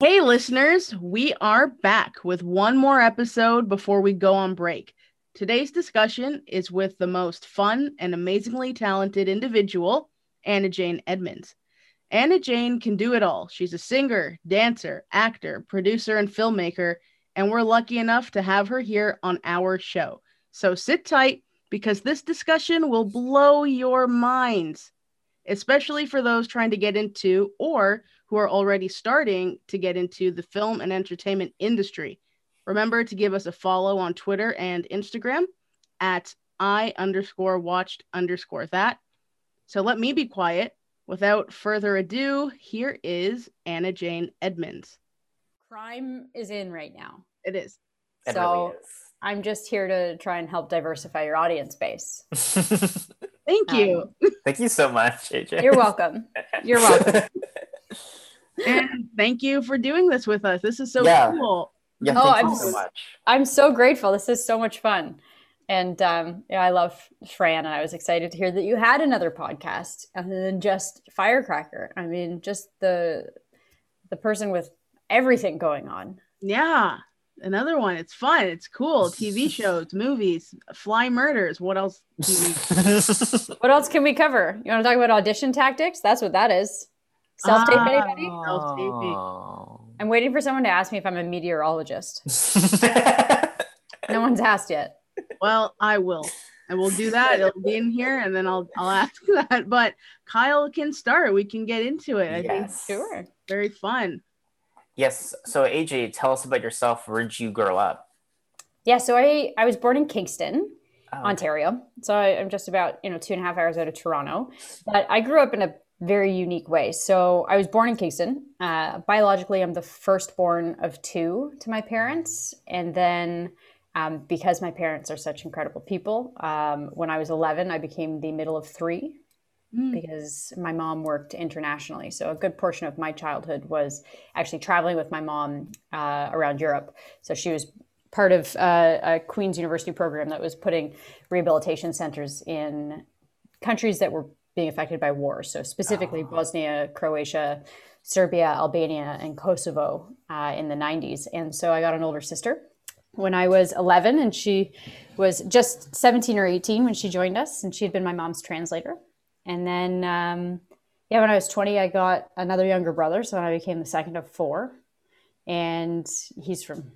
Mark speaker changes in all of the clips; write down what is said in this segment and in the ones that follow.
Speaker 1: Hey, listeners, we are back with one more episode before we go on break. Today's discussion is with the most fun and amazingly talented individual, Anna Jane Edmonds. Anna Jane can do it all. She's a singer, dancer, actor, producer, and filmmaker, and we're lucky enough to have her here on our show. So sit tight because this discussion will blow your minds, especially for those trying to get into or who are already starting to get into the film and entertainment industry. Remember to give us a follow on Twitter and Instagram at I underscore watched underscore that. So let me be quiet. Without further ado, here is Anna Jane Edmonds.
Speaker 2: Crime is in right now.
Speaker 1: It is.
Speaker 3: It
Speaker 2: so
Speaker 3: really is.
Speaker 2: I'm just here to try and help diversify your audience base.
Speaker 1: Thank you.
Speaker 3: Thank you so much, AJ.
Speaker 2: You're welcome. You're welcome.
Speaker 1: and thank you for doing this with us. This is so
Speaker 3: Yeah.
Speaker 1: cool.
Speaker 3: yeah,
Speaker 2: Oh,
Speaker 3: thank
Speaker 2: I'm
Speaker 3: you so much.
Speaker 2: I'm so grateful. This is so much fun. And um, yeah, I love Fran, and I was excited to hear that you had another podcast other than just Firecracker. I mean, just the the person with everything going on.
Speaker 1: Yeah. Another one. It's fun. It's cool. TV shows, movies, fly murders. What else do you?
Speaker 2: What else can we cover? You want to talk about audition tactics? That's what that is. Self tape,
Speaker 1: Ah.
Speaker 2: anybody?
Speaker 1: Self-taping.
Speaker 3: Oh.
Speaker 2: I'm waiting for someone to ask me if I'm a meteorologist. No one's asked yet.
Speaker 1: Well, I will. I will do that. It'll be in here and then I'll I'll ask that. But Kyle can start. We can get into it. I think
Speaker 3: yes.
Speaker 2: Sure.
Speaker 1: very fun.
Speaker 3: Yes. So AJ, tell us about yourself. Where'd you grow up?
Speaker 2: Yeah, so I, I was born in Kingston,
Speaker 3: Oh,
Speaker 2: Ontario. So I'm just about, you know, two and a half hours out of Toronto. But I grew up in a very unique way. So I was born in Kingston. Uh, biologically, I'm the firstborn of two to my parents. And then um, because my parents are such incredible people, um, when I was 11, I became the middle of three
Speaker 1: Mm.
Speaker 2: because my mom worked internationally. So a good portion of my childhood was actually traveling with my mom uh, around Europe. So she was part of uh, a Queen's University program that was putting rehabilitation centers in countries that were being affected by war. So specifically
Speaker 3: Ah.
Speaker 2: Bosnia, Croatia, Serbia, Albania, and Kosovo uh, in the 90s. And so I got an older sister when I was 11, and she was just 17 or 18 when she joined us, and she had been my mom's translator. And then, um, yeah, when I was 20, I got another younger brother. So I became the second of four. And he's from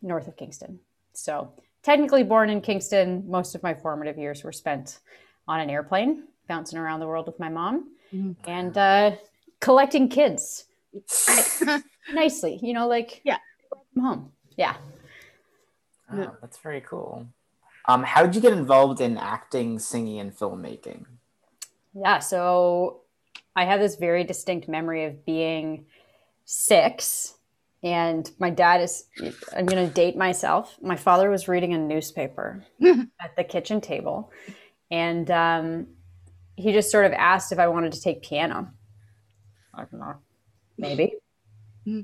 Speaker 2: north of Kingston. So technically born in Kingston, most of my formative years were spent on an airplane, bouncing around the world with my mom
Speaker 1: Mhm.
Speaker 2: and uh, collecting kids nicely, you know, like
Speaker 1: Yeah.
Speaker 2: from home. Yeah.
Speaker 3: Oh, that's very cool. Um, how did you get involved in acting, singing, and filmmaking?
Speaker 2: Yeah, so I have this very distinct memory of being six, and my dad is, I'm going to date myself. My father was reading a newspaper at the kitchen table, and um, he just sort of asked if I wanted to take piano. I don't know. Maybe.
Speaker 1: Hmm.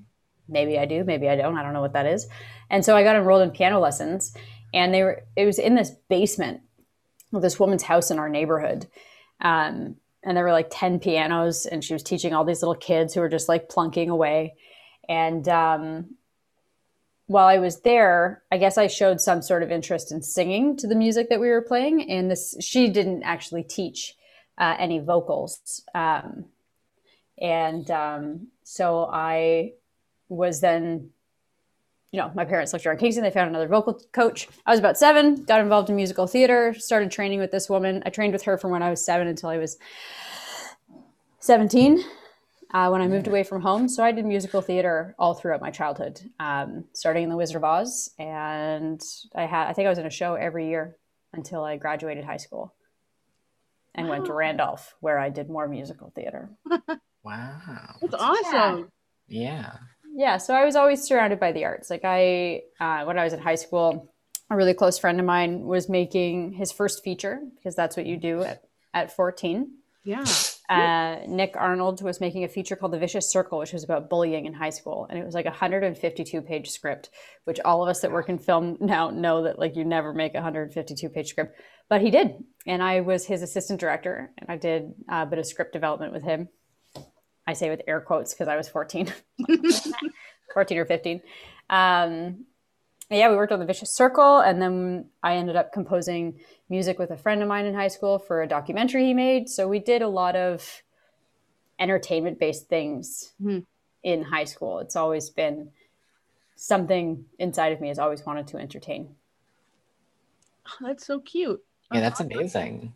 Speaker 2: Maybe I do, maybe I don't. I don't know what that is. And so I got enrolled in piano lessons, and they were, it was in this basement of this woman's house in our neighborhood. Um, and there were like 10 pianos and she was teaching all these little kids who were just like plunking away and um, while i was there i guess i showed some sort of interest in singing to the music that we were playing and this she didn't actually teach uh, any vocals um, and um, so i was then you know, my parents looked around Kingston. They found another vocal coach. I was about seven, got involved in musical theater, started training with this woman. I trained with her from when I was seven until I was 17 uh, when I moved away from home. So I did musical theater all throughout my childhood, um, starting in The Wizard of Oz. And I had, I think I was in a show every year until I graduated high school and went to Randolph, where I did more musical theater.
Speaker 3: Wow.
Speaker 1: That's awesome.
Speaker 3: Yeah.
Speaker 2: yeah so i was always surrounded by the arts like i uh, when i was in high school a really close friend of mine was making his first feature because that's what you do at, at 14
Speaker 1: Yeah.
Speaker 2: uh, nick arnold was making a feature called the vicious circle which was about bullying in high school and it was like a 152 page script which all of us that work in film now know that like you never make a 152 page script but he did and i was his assistant director and i did a bit of script development with him I say with air quotes because I was 14. 14 or 15. Um, yeah, we worked on the Vicious Circle, and then I ended up composing music with a friend of mine in high school for a documentary he made. So we did a lot of entertainment based things mm-hmm. in high school. It's always been something inside of me has always wanted to entertain.
Speaker 1: Oh, that's so cute.
Speaker 3: Yeah, that's amazing.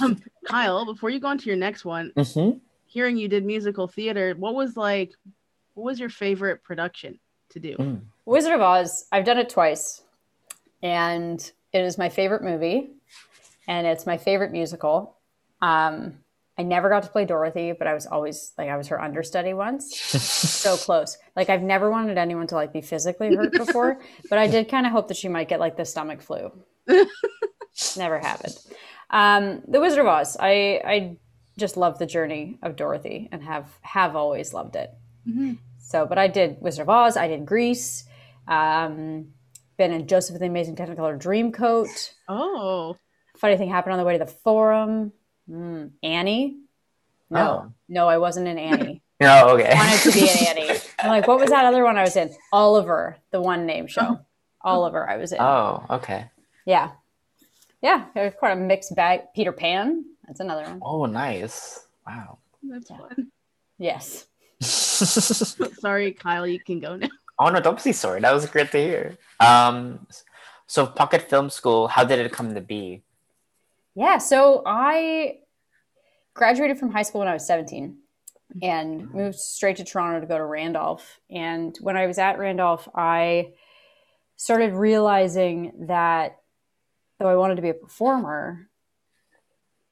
Speaker 1: um, Kyle, before you go on to your next one, mm-hmm. hearing you did musical theater, what was like, what was your favorite production to do? Mm.
Speaker 2: Wizard of Oz, I've done it twice, and it is my favorite movie, and it's my favorite musical. Um, I never got to play Dorothy, but I was always like I was her understudy once. so close. Like I've never wanted anyone to like be physically hurt before, but I did kind of hope that she might get like the stomach flu. Never happened. Um, the Wizard of Oz. I I just love the journey of Dorothy and have have always loved it. Mm-hmm. So, but I did Wizard of Oz. I did Grease. Um, been in Joseph the Amazing Technicolor Dreamcoat.
Speaker 1: Oh,
Speaker 2: funny thing happened on the way to the Forum. Mm, Annie? No, oh. no, I wasn't in Annie.
Speaker 3: no, okay.
Speaker 2: I wanted to be in Annie. I'm like, what was that other one I was in? Oliver, the one name show. Oh. Oliver, I was in.
Speaker 3: Oh, okay.
Speaker 2: Yeah, yeah. It was quite a mixed bag. Peter Pan. That's another one.
Speaker 3: Oh, nice. Wow.
Speaker 1: That's yeah. fun.
Speaker 2: Yes.
Speaker 1: sorry, Kyle. You can go now.
Speaker 3: Oh no, don't be sorry. That was great to hear. Um, so Pocket Film School, how did it come to be?
Speaker 2: Yeah, so I graduated from high school when I was 17 and moved straight to Toronto to go to Randolph. And when I was at Randolph, I started realizing that though I wanted to be a performer,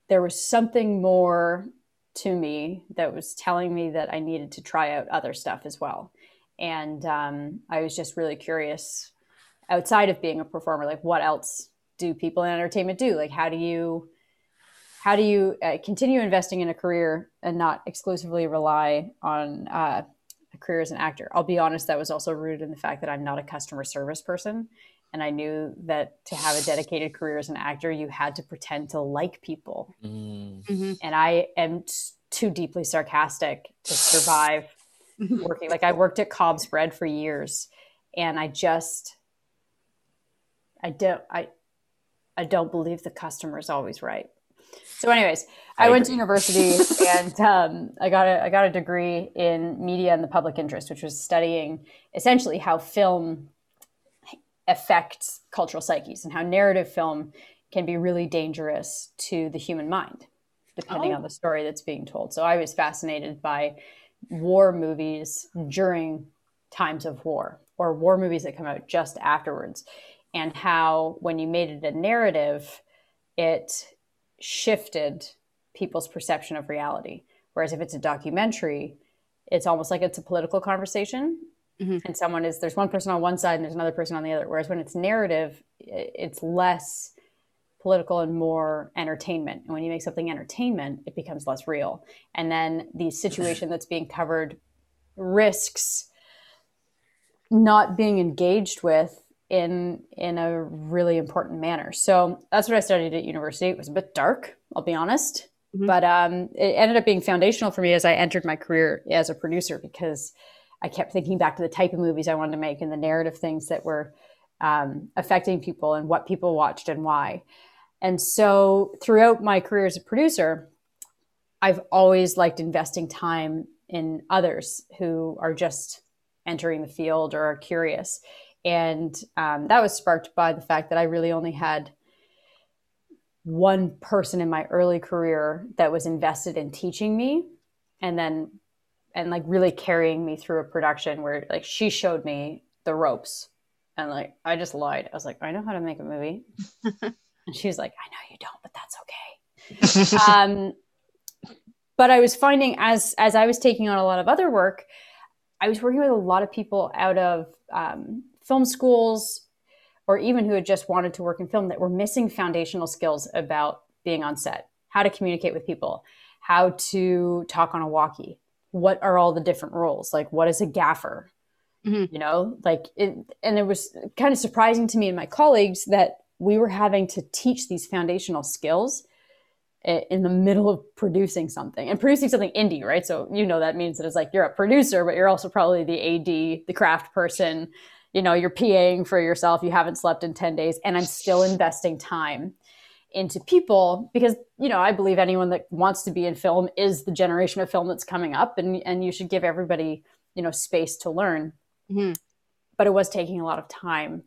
Speaker 2: there was something more to me that was telling me that I needed to try out other stuff as well. And um, I was just really curious outside of being a performer, like what else do people in entertainment do? Like, how do you how do you uh, continue investing in a career and not exclusively rely on uh, a career as an actor? I'll be honest, that was also rooted in the fact that I'm not a customer service person. And I knew that to have a dedicated career as an actor, you had to pretend to like people. Mm. Mm-hmm. And I am t- too deeply sarcastic to survive working. Like I worked at COBS Bread for years, and I just, I don't, I, I don't believe the customer is always right. So, anyways, I, I went to university and um, I got a I got a degree in media and the public interest, which was studying essentially how film affects cultural psyches and how narrative film can be really dangerous to the human mind, depending oh. on the story that's being told. So, I was fascinated by war movies during times of war or war movies that come out just afterwards and how when you made it a narrative, it shifted people's perception of reality. Whereas if it's a documentary, it's almost like it's a political conversation. Mm-hmm. And someone is, there's one person on one side and there's another person on the other. Whereas when it's narrative, it's less political and more entertainment. And when you make something entertainment, it becomes less real. And then the situation that's being covered risks not being engaged with in in a really important manner. So that's what I studied at university. It was a bit dark, I'll be honest, mm-hmm. but um, it ended up being foundational for me as I entered my career as a producer because I kept thinking back to the type of movies I wanted to make and the narrative things that were um, affecting people and what people watched and why. And so throughout my career as a producer, I've always liked investing time in others who are just entering the field or are curious. And um, that was sparked by the fact that I really only had one person in my early career that was invested in teaching me and then and like really carrying me through a production where like she showed me the ropes and like I just lied. I was like, I know how to make a movie. and she was like, I know you don't, but that's okay. um, but I was finding as as I was taking on a lot of other work, I was working with a lot of people out of um, film schools or even who had just wanted to work in film that were missing foundational skills about being on set, how to communicate with people, how to talk on a walkie, what are all the different roles, like what is a gaffer, mm-hmm. you know, like it, and it was kind of surprising to me and my colleagues that we were having to teach these foundational skills in the middle of producing something and producing something indie, right? So you know that means that it's like you're a producer, but you're also probably the AD, the craft person. You know, you're PAing for yourself. You haven't slept in 10 days, and I'm still investing time into people because you know I believe anyone that wants to be in film is the generation of film that's coming up, and and you should give everybody you know space to learn. Mm-hmm. But it was taking a lot of time,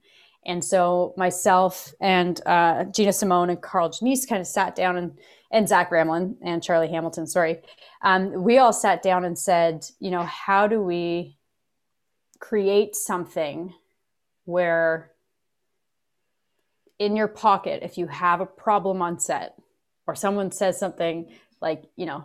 Speaker 2: and so myself and uh, Gina Simone and Carl Janice kind of sat down and and Zach Ramlin and Charlie Hamilton, sorry, um, we all sat down and said, you know, how do we create something where in your pocket if you have a problem on set or someone says something like you know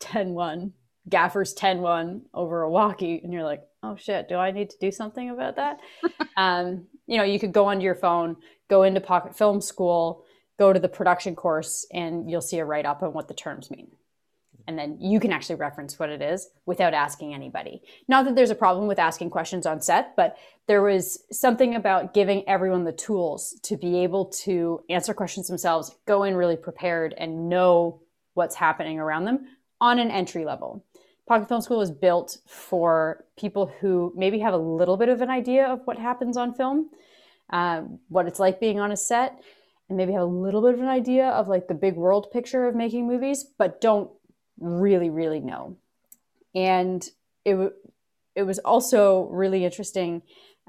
Speaker 2: 10-1 gaffers 10-1 over a walkie and you're like oh shit do i need to do something about that? Um, you know you could go onto your phone go into pocket film school go to the production course and you'll see a write-up on what the terms mean and then you can actually reference what it is without asking anybody. Not that there's a problem with asking questions on set, but there was something about giving everyone the tools to be able to answer questions themselves, go in really prepared, and know what's happening around them on an entry level. Pocket Film School is built for people who maybe have a little bit of an idea of what happens on film, uh, what it's like being on a set, and maybe have a little bit of an idea of like the big world picture of making movies, but don't really, really know. And it, it was also really interesting.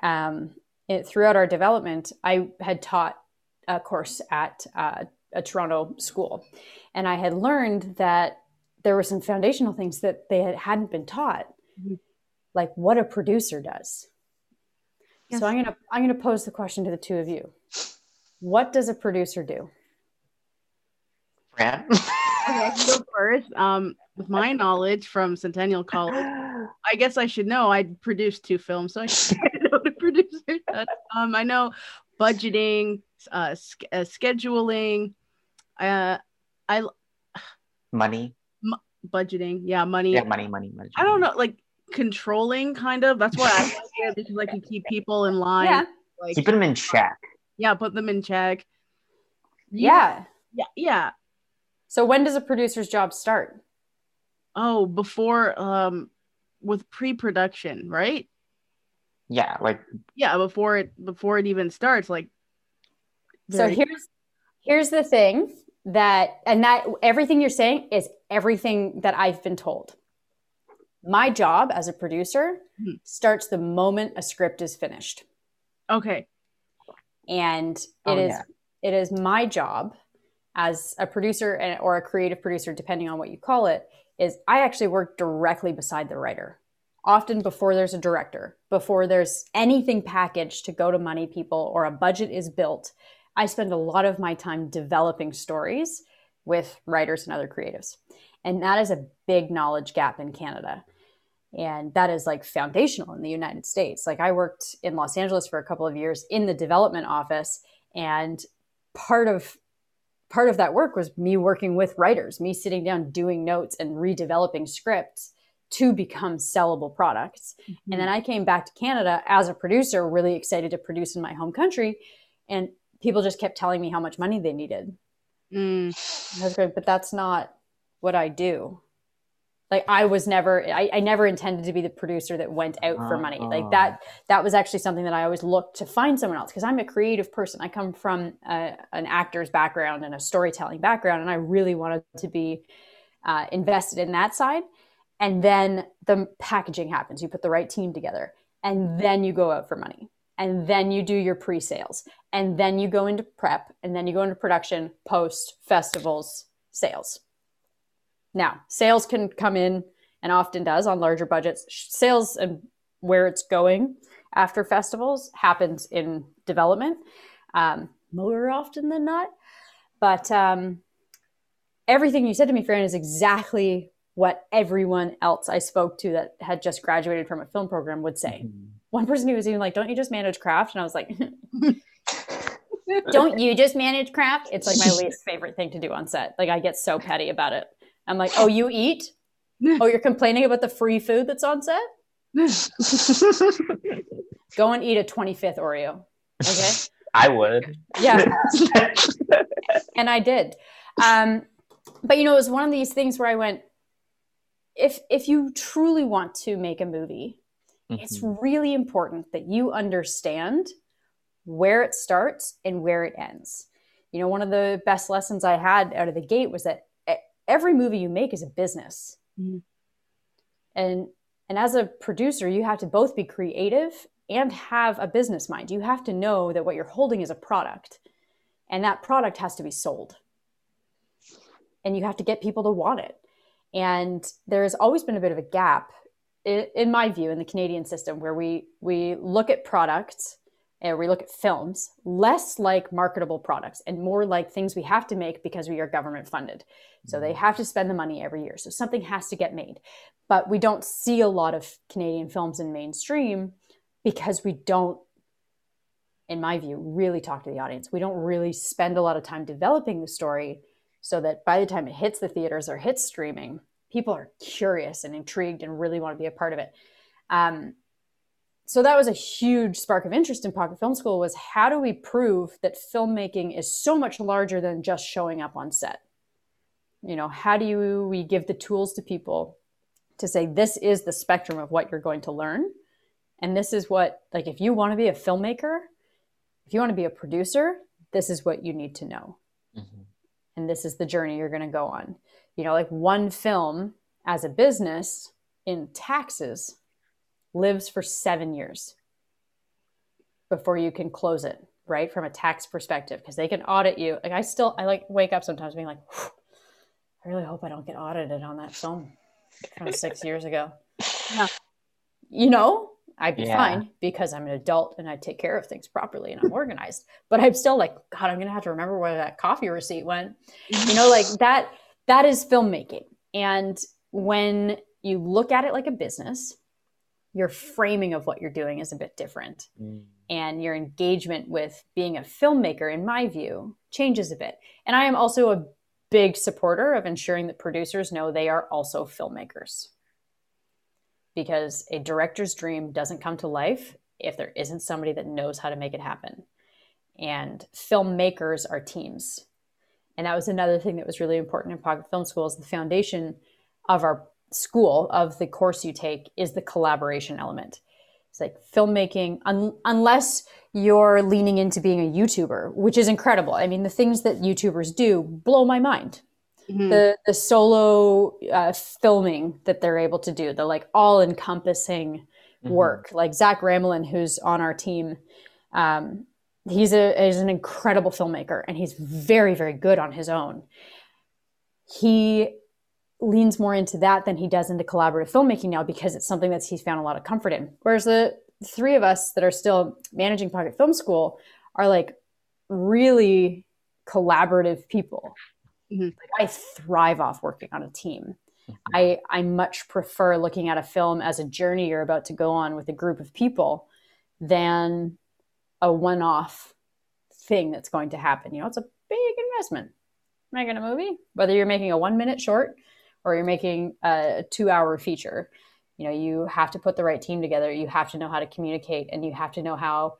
Speaker 2: Um, it, throughout our development, I had taught a course at uh, a Toronto school, and I had learned that there were some foundational things that they had, hadn't been taught, mm-hmm. like what a producer does. Yes. So I'm gonna I'm gonna pose the question to the two of you. What does a producer do?
Speaker 3: Brad?
Speaker 1: okay, go first. Um, with my knowledge from Centennial College, I guess I should know. I produced two films, so I should know the producer. Um, I know budgeting, uh, uh scheduling, uh, I
Speaker 3: money,
Speaker 1: m- budgeting, yeah, money,
Speaker 3: yeah, money, money, money.
Speaker 1: I don't know, like controlling, kind of. That's what I like it because I can keep people in line.
Speaker 2: Yeah.
Speaker 1: Like
Speaker 3: keep them in check.
Speaker 1: Yeah, put them in check.
Speaker 2: Yeah.
Speaker 1: Yeah, yeah.
Speaker 2: So when does a producer's job start?
Speaker 1: Oh, before um with pre-production, right?
Speaker 3: Yeah, like
Speaker 1: yeah, before it before it even starts like
Speaker 2: very- So here's here's the thing that and that everything you're saying is everything that I've been told. My job as a producer mm-hmm. starts the moment a script is finished.
Speaker 1: Okay.
Speaker 2: And it oh, is yeah. it is my job as a producer or a creative producer, depending on what you call it, is I actually work directly beside the writer. Often before there's a director, before there's anything packaged to go to money people or a budget is built, I spend a lot of my time developing stories with writers and other creatives. And that is a big knowledge gap in Canada. And that is like foundational in the United States. Like I worked in Los Angeles for a couple of years in the development office. And part of part of that work was me working with writers, me sitting down doing notes and redeveloping scripts to become sellable products. Mm-hmm. And then I came back to Canada as a producer, really excited to produce in my home country. And people just kept telling me how much money they needed. Mm. I was great, but that's not what I do like i was never I, I, never intended to be the producer that went out for money. Like that that was actually something that i always looked to find someone else because i'm a creative person. I come from a, an actor's background and a storytelling background and i really wanted to be uh, invested in that side. And then the packaging happens. You put the right team together and then you go out for money and then you do your pre-sales and then you go into prep and then you go into production post festivals sales now, sales can come in and often does on larger budgets. Sales and where it's going after festivals happens in development um, more often than not. But um, everything you said to me, Fran, is exactly what everyone else I spoke to that had just graduated from a film program would say. Mm-hmm. One person who was even like, Don't you just manage craft? And I was like, Don't you just manage craft? It's like my least favorite thing to do on set. Like, I get so petty about it. I'm like, oh, you eat? oh, you're complaining about the free food that's on set? Go and eat a 25th Oreo. Okay.
Speaker 3: I would.
Speaker 2: Yeah. and I did. Um, but you know, it was one of these things where I went, if if you truly want to make a movie, mm-hmm. it's really important that you understand where it starts and where it ends. You know, one of the best lessons I had out of the gate was that every movie you make is a business. Mm-hmm. And and as a producer, you have to both be creative and have a business mind. You have to know that what you're holding is a product and that product has to be sold. And you have to get people to want it. And there has always been a bit of a gap in my view in the Canadian system where we we look at products and we look at films less like marketable products and more like things we have to make because we are government funded. So they mm-hmm. have to spend the money every year. So something has to get made. But we don't see a lot of Canadian films in mainstream because we don't in my view really talk to the audience. We don't really spend a lot of time developing the story so that by the time it hits the theaters or hits streaming, people are curious and intrigued and really want to be a part of it. Um, so that was a huge spark of interest in Pocket Film School was how do we prove that filmmaking is so much larger than just showing up on set? You know, how do you, we give the tools to people to say this is the spectrum of what you're going to learn and this is what like if you want to be a filmmaker if you want to be a producer this is what you need to know mm-hmm. and this is the journey you're going to go on you know like one film as a business in taxes lives for seven years before you can close it right from a tax perspective because they can audit you like i still i like wake up sometimes being like i really hope i don't get audited on that film from six years ago yeah. you know I'd be yeah. fine because I'm an adult and I take care of things properly and I'm organized. But I'm still like, God, I'm gonna have to remember where that coffee receipt went. You know, like that that is filmmaking. And when you look at it like a business, your framing of what you're doing is a bit different. Mm. And your engagement with being a filmmaker, in my view, changes a bit. And I am also a big supporter of ensuring that producers know they are also filmmakers because a director's dream doesn't come to life if there isn't somebody that knows how to make it happen. And filmmakers are teams. And that was another thing that was really important in Pocket Film School is the foundation of our school, of the course you take, is the collaboration element. It's like filmmaking, un- unless you're leaning into being a YouTuber, which is incredible. I mean, the things that YouTubers do blow my mind mm-hmm. the the solo uh, filming that they're able to do, the like all encompassing mm-hmm. work. Like Zach Ramelin, who's on our team, um, he's a is an incredible filmmaker, and he's very very good on his own. He leans more into that than he does into collaborative filmmaking now because it's something that he's found a lot of comfort in. Whereas the three of us that are still managing Pocket Film School are like really collaborative people. Mm-hmm. Like I thrive off working on a team. Mm-hmm. I I much prefer looking at a film as a journey you're about to go on with a group of people than a one-off thing that's going to happen. You know, it's a big investment making a movie, whether you're making a one-minute short or you're making a two-hour feature. You know, you have to put the right team together. You have to know how to communicate, and you have to know how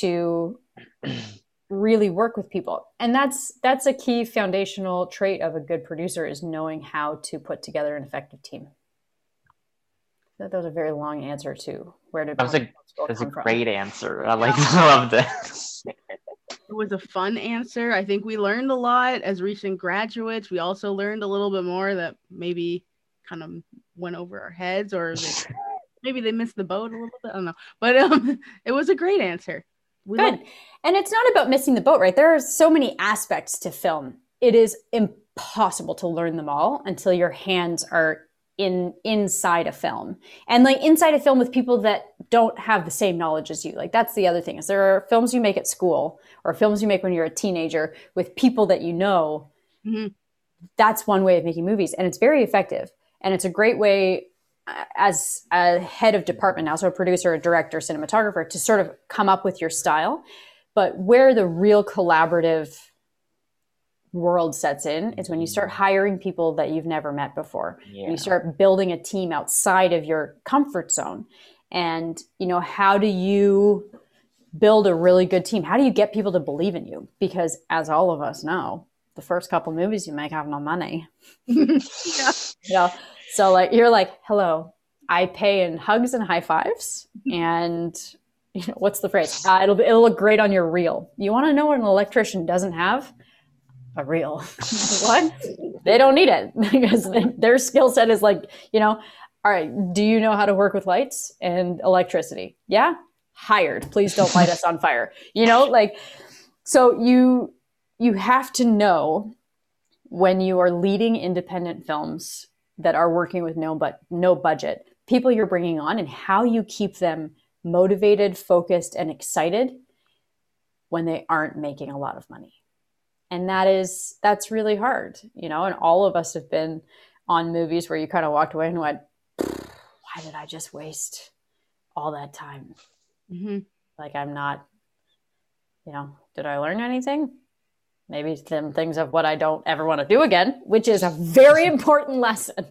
Speaker 2: to really work with people and that's that's a key foundational trait of a good producer is knowing how to put together an effective team that, was a very long answer to where did
Speaker 3: that was a, that's a great from. answer i like i love that
Speaker 1: it was a fun answer i think we learned a lot as recent graduates we also learned a little bit more that maybe kind of went over our heads or they, maybe they missed the boat a little bit i don't know but um, it was a great answer
Speaker 2: we Good. And it's not about missing the boat, right? There are so many aspects to film. It is impossible to learn them all until your hands are in inside a film and like inside a film with people that don't have the same knowledge as you like that's the other thing is there are films you make at school or films you make when you're a teenager with people that you know mm-hmm. that's one way of making movies and it's very effective and it's a great way as a head of department now, so a producer, a director, cinematographer, to sort of come up with your style. But where the real collaborative world sets in is when you start hiring people that you've never met before. Yeah. You start building a team outside of your comfort zone. And, you know, how do you build a really good team? How do you get people to believe in you? Because as all of us know, the first couple movies you make have no money.
Speaker 1: yeah.
Speaker 2: Yeah. So like you're like, hello, I pay in hugs and high fives, and you know what's the phrase? Uh, it'll it'll look great on your reel. You want to know what an electrician doesn't have? A reel. what? They don't need it because their skill set is like you know. All right. Do you know how to work with lights and electricity? Yeah. Hired. Please don't light us on fire. You know, like so you you have to know when you are leading independent films that are working with no but no budget people you're bringing on and how you keep them motivated focused and excited when they aren't making a lot of money and that is that's really hard you know and all of us have been on movies where you kind of walked away and went why did i just waste all that time?
Speaker 1: Hmm
Speaker 2: like i'm not you know did i learn anything? Maybe some things of what i don't ever want to do again which is a very important lesson.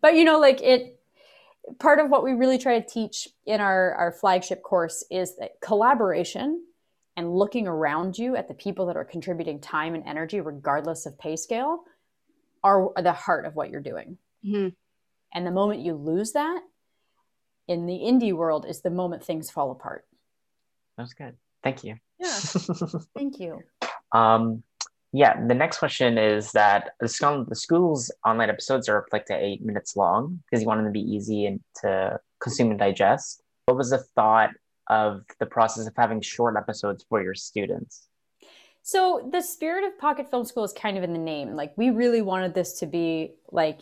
Speaker 2: But you know like it part of what we really try to teach in our, our flagship course is that collaboration and looking around you at the people that are contributing time and energy regardless of pay scale are the heart of what you're doing
Speaker 1: hmm
Speaker 2: and the moment you lose that in the indie world is the moment things fall apart
Speaker 3: That's good. Thank you.
Speaker 1: Yeah.
Speaker 2: thank you
Speaker 3: um, yeah, the next question is that the school, the school's online episodes are up like to eight minutes long because you want them to be easy and to consume and digest. What was the thought of the process of having short episodes for your students?
Speaker 2: So the spirit of Pocket Film School is kind of in the name. Like we really wanted this to be like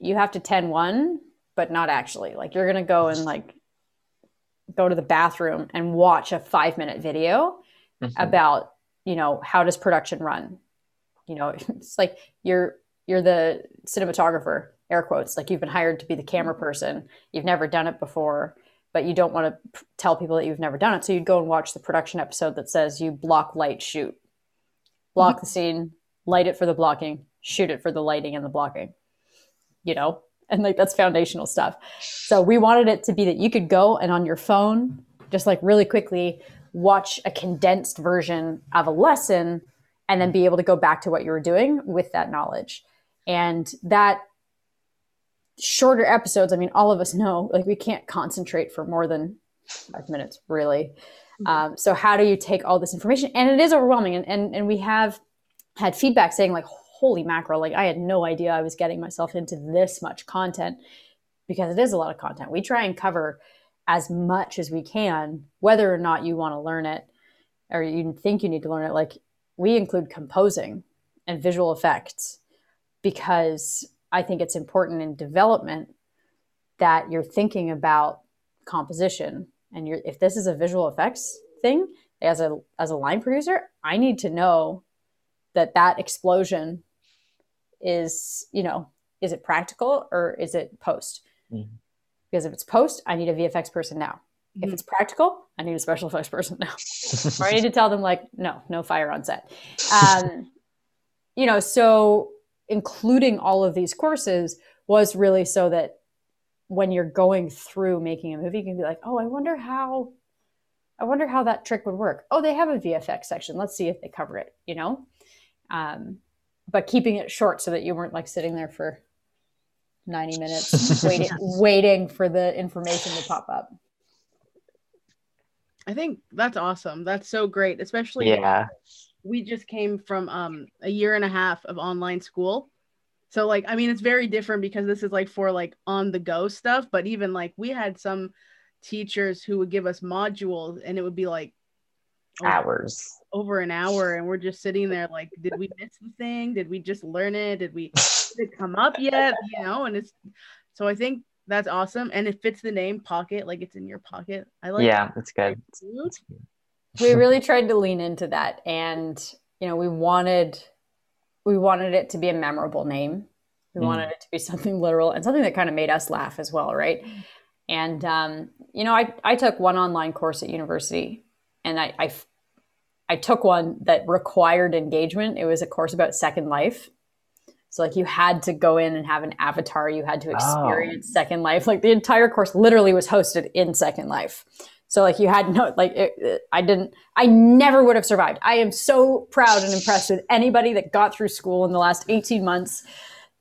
Speaker 2: you have to 10 one, but not actually. Like you're gonna go and like go to the bathroom and watch a five minute video
Speaker 3: Mhm.
Speaker 2: about, you know, how does production run? You know, it's like you're you're the cinematographer, air quotes, like you've been hired to be the camera person. You've never done it before, but you don't want to tell people that you've never done it. So you'd go and watch the production episode that says you block, light, shoot. Block the mm-hmm. scene, light it for the blocking, shoot it for the lighting and the blocking. You know? And like that's foundational stuff. So we wanted it to be that you could go and on your phone, just like really quickly, watch a condensed version of a lesson and then be able to go back to what you were doing with that knowledge. And that shorter episodes, I mean, all of us know like we can't concentrate for more than five minutes, really. Um, so how do you take all this information? And it is overwhelming. And, and, and we have had feedback saying like, holy mackerel, like I had no idea I was getting myself into this much content because it is a lot of content. We try and cover as much as we can, whether or not you want to learn it or you think you need to learn it. Like we include composing and visual effects because I think it's important in development that you're thinking about composition and you're if this is a visual effects thing as a as a line producer, I need to know that that explosion is, you know, is it practical or is it post?
Speaker 3: Mhm.
Speaker 2: Because if it's post, I need a VFX person now. If
Speaker 1: Mhm.
Speaker 2: it's practical, I need a special effects person now or I need to tell them like, no, no fire on set. Um, you know, so including all of these courses was really so that when you're going through making a movie, you can be like, oh, I wonder how, I wonder how that trick would work. Oh, they have a VFX section. Let's see if they cover it. You know, um, but keeping it short so that you weren't like sitting there for 90 minutes waiting waiting for the information to pop up
Speaker 1: I think that's awesome. That's so great, especially
Speaker 3: yeah.
Speaker 1: We just came from um a year and a half of online school. So like I mean it's very different because this is like for like on the go stuff, but even like we had some teachers who would give us modules and it would be like over,
Speaker 3: Hours.
Speaker 1: over an hour and we're just sitting there like did we miss the thing? Did we just learn it? Did we did it come up yet? You know, and it's so I think that's awesome and it fits the name pocket like it's in your pocket. I like
Speaker 3: yeah, that's good.
Speaker 1: that.
Speaker 2: We really tried to lean into that and you know we wanted we wanted it to be a memorable name. We
Speaker 3: Mm.
Speaker 2: wanted it to be something literal and something that kind of made us laugh as well right? And um, you know I, I took one online course at university and I I took one that required engagement. It was a course about second life. So like you had to go in and have an avatar. You had to
Speaker 3: Oh.
Speaker 2: experience second life. Like the entire course literally was hosted in second life So like you had no like it, it, I didn't I never would have survived. I am so proud and impressed with anybody that got through school in the last 18 months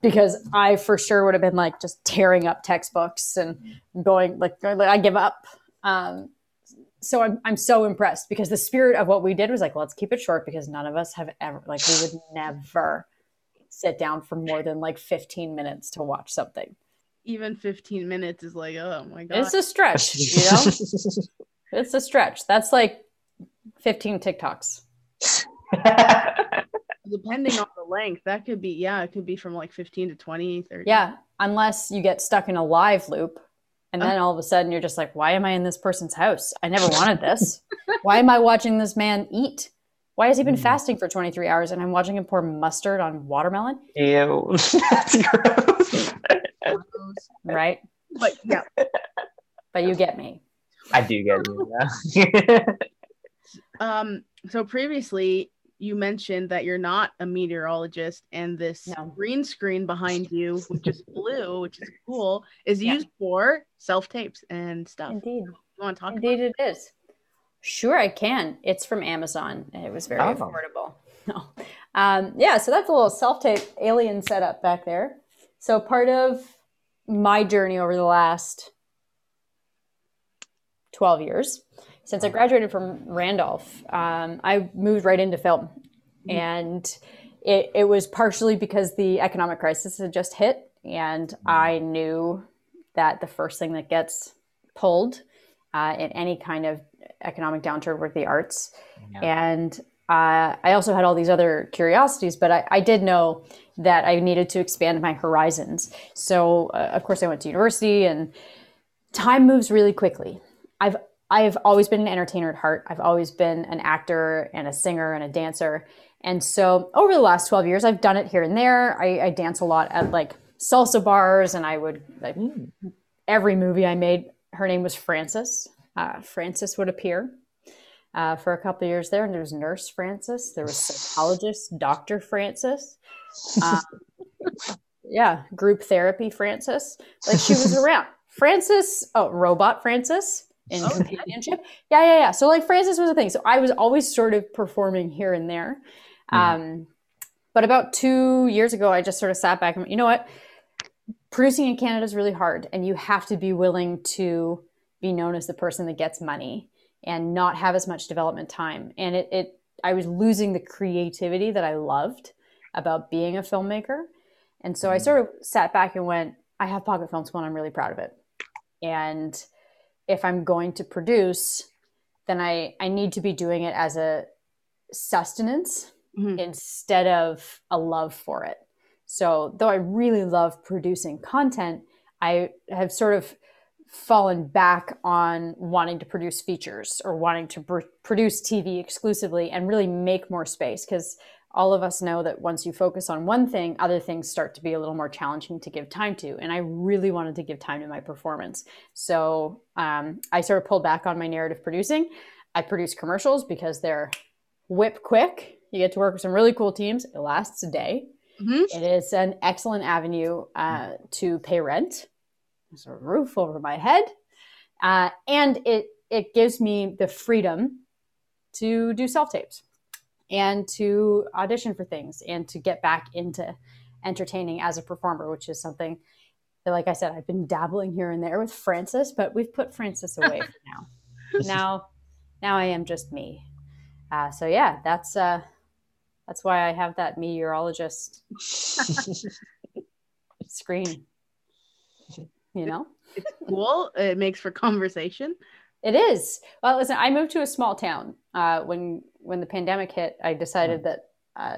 Speaker 2: because I for sure would have been like just tearing up textbooks and going like I give up. Um, so I'm I'm so impressed because the spirit of what we did was like let's keep it short because none of us have ever like we would never sit down for more than like 15 minutes to watch something
Speaker 1: even 15 minutes is like, oh my god.
Speaker 2: It's a stretch, you know? it's a stretch. That's like 15 TikToks.
Speaker 1: Depending on the length, that could be, yeah, it could be from like 15 to 20, 30.
Speaker 2: Yeah, unless you get stuck in a live loop. And oh. then all of a sudden you're just like, why am I in this person's house? I never wanted this. why am I watching this man eat? Why has he been mm. fasting for 23 hours and I'm watching him pour mustard on watermelon?
Speaker 3: Ew. That's gross
Speaker 2: right?
Speaker 1: But yeah.
Speaker 2: But you get me.
Speaker 3: I do get you. Yeah.
Speaker 1: um. So previously, you mentioned that you're not a meteorologist, and this no. green screen behind you, which is blue, which is cool, is yeah. used for self tapes and stuff.
Speaker 2: Indeed.
Speaker 1: You want to talk?
Speaker 2: Indeed, it is. Sure, I can. It's from Amazon. It was very oh. affordable. No. Um, yeah, so that's a little self tape alien setup back there. So part of my journey over the last 12 years since I graduated from Randolph, um, I moved right into film. Mm-hmm. And it, it was partially because the economic crisis had just hit. And mm-hmm. I knew that the first thing that gets pulled uh, in any kind of economic downturn were the arts. Yeah. And uh, I also had all these other curiosities, but I, I, did know that I needed to expand my horizons. So, uh, of course, I went to university, and time moves really quickly. I've I've always been an entertainer at heart. I've always been an actor and a singer and a dancer. And so, over the last twelve years, I've done it here and there. I, I dance a lot at like salsa bars, and I would like, mm. every movie I made. Her name was Frances. Uh, Frances would appear uh, for a couple years there. And there was Nurse Frances, there was psychologist Dr. Frances, Um, yeah, group therapy Frances. Like she was around. Frances, oh, robot Frances in okay. companionship. Yeah, yeah, yeah. So like Frances was a thing. So I was always sort of performing here and there. Mm. Um, but about two years ago, I just sort of sat back and you know what? Producing in Canada is really hard, and you have to be willing to be known as the person that gets money and not have as much development time. And it, it I was losing the creativity that I loved about being a filmmaker. And so I mm. sort of sat back and went, I have Pocket Film School and I'm really proud of it. And if I'm going to produce, then I, I need to be doing it as a sustenance mm-hmm. instead of a love for it. So, though I really love producing content, I have sort of fallen back on wanting to produce features or wanting to pr- produce TV exclusively and really make more space because all of us know that once you focus on one thing, other things start to be a little more challenging to give time to. And I really wanted to give time to my performance. So um, I sort of pulled back on my narrative producing. I produce commercials because they're whip quick. You get to work with some really cool teams. It lasts a day. Mm-hmm. It is an excellent avenue uh, to pay rent there's a roof over my head, uh, and it it gives me the freedom to do self tapes and to audition for things and to get back into entertaining as a performer, which is something that, like I said, I've been dabbling here and there with Frances, but we've put Frances away for now. Now, now I am just me. Uh, so yeah, that's uh, that's why I have that meteorologist screen you know?
Speaker 1: it's cool. It makes for conversation.
Speaker 2: It is. Well listen i moved to a small town uh, when when the pandemic hit i decided mm. that uh,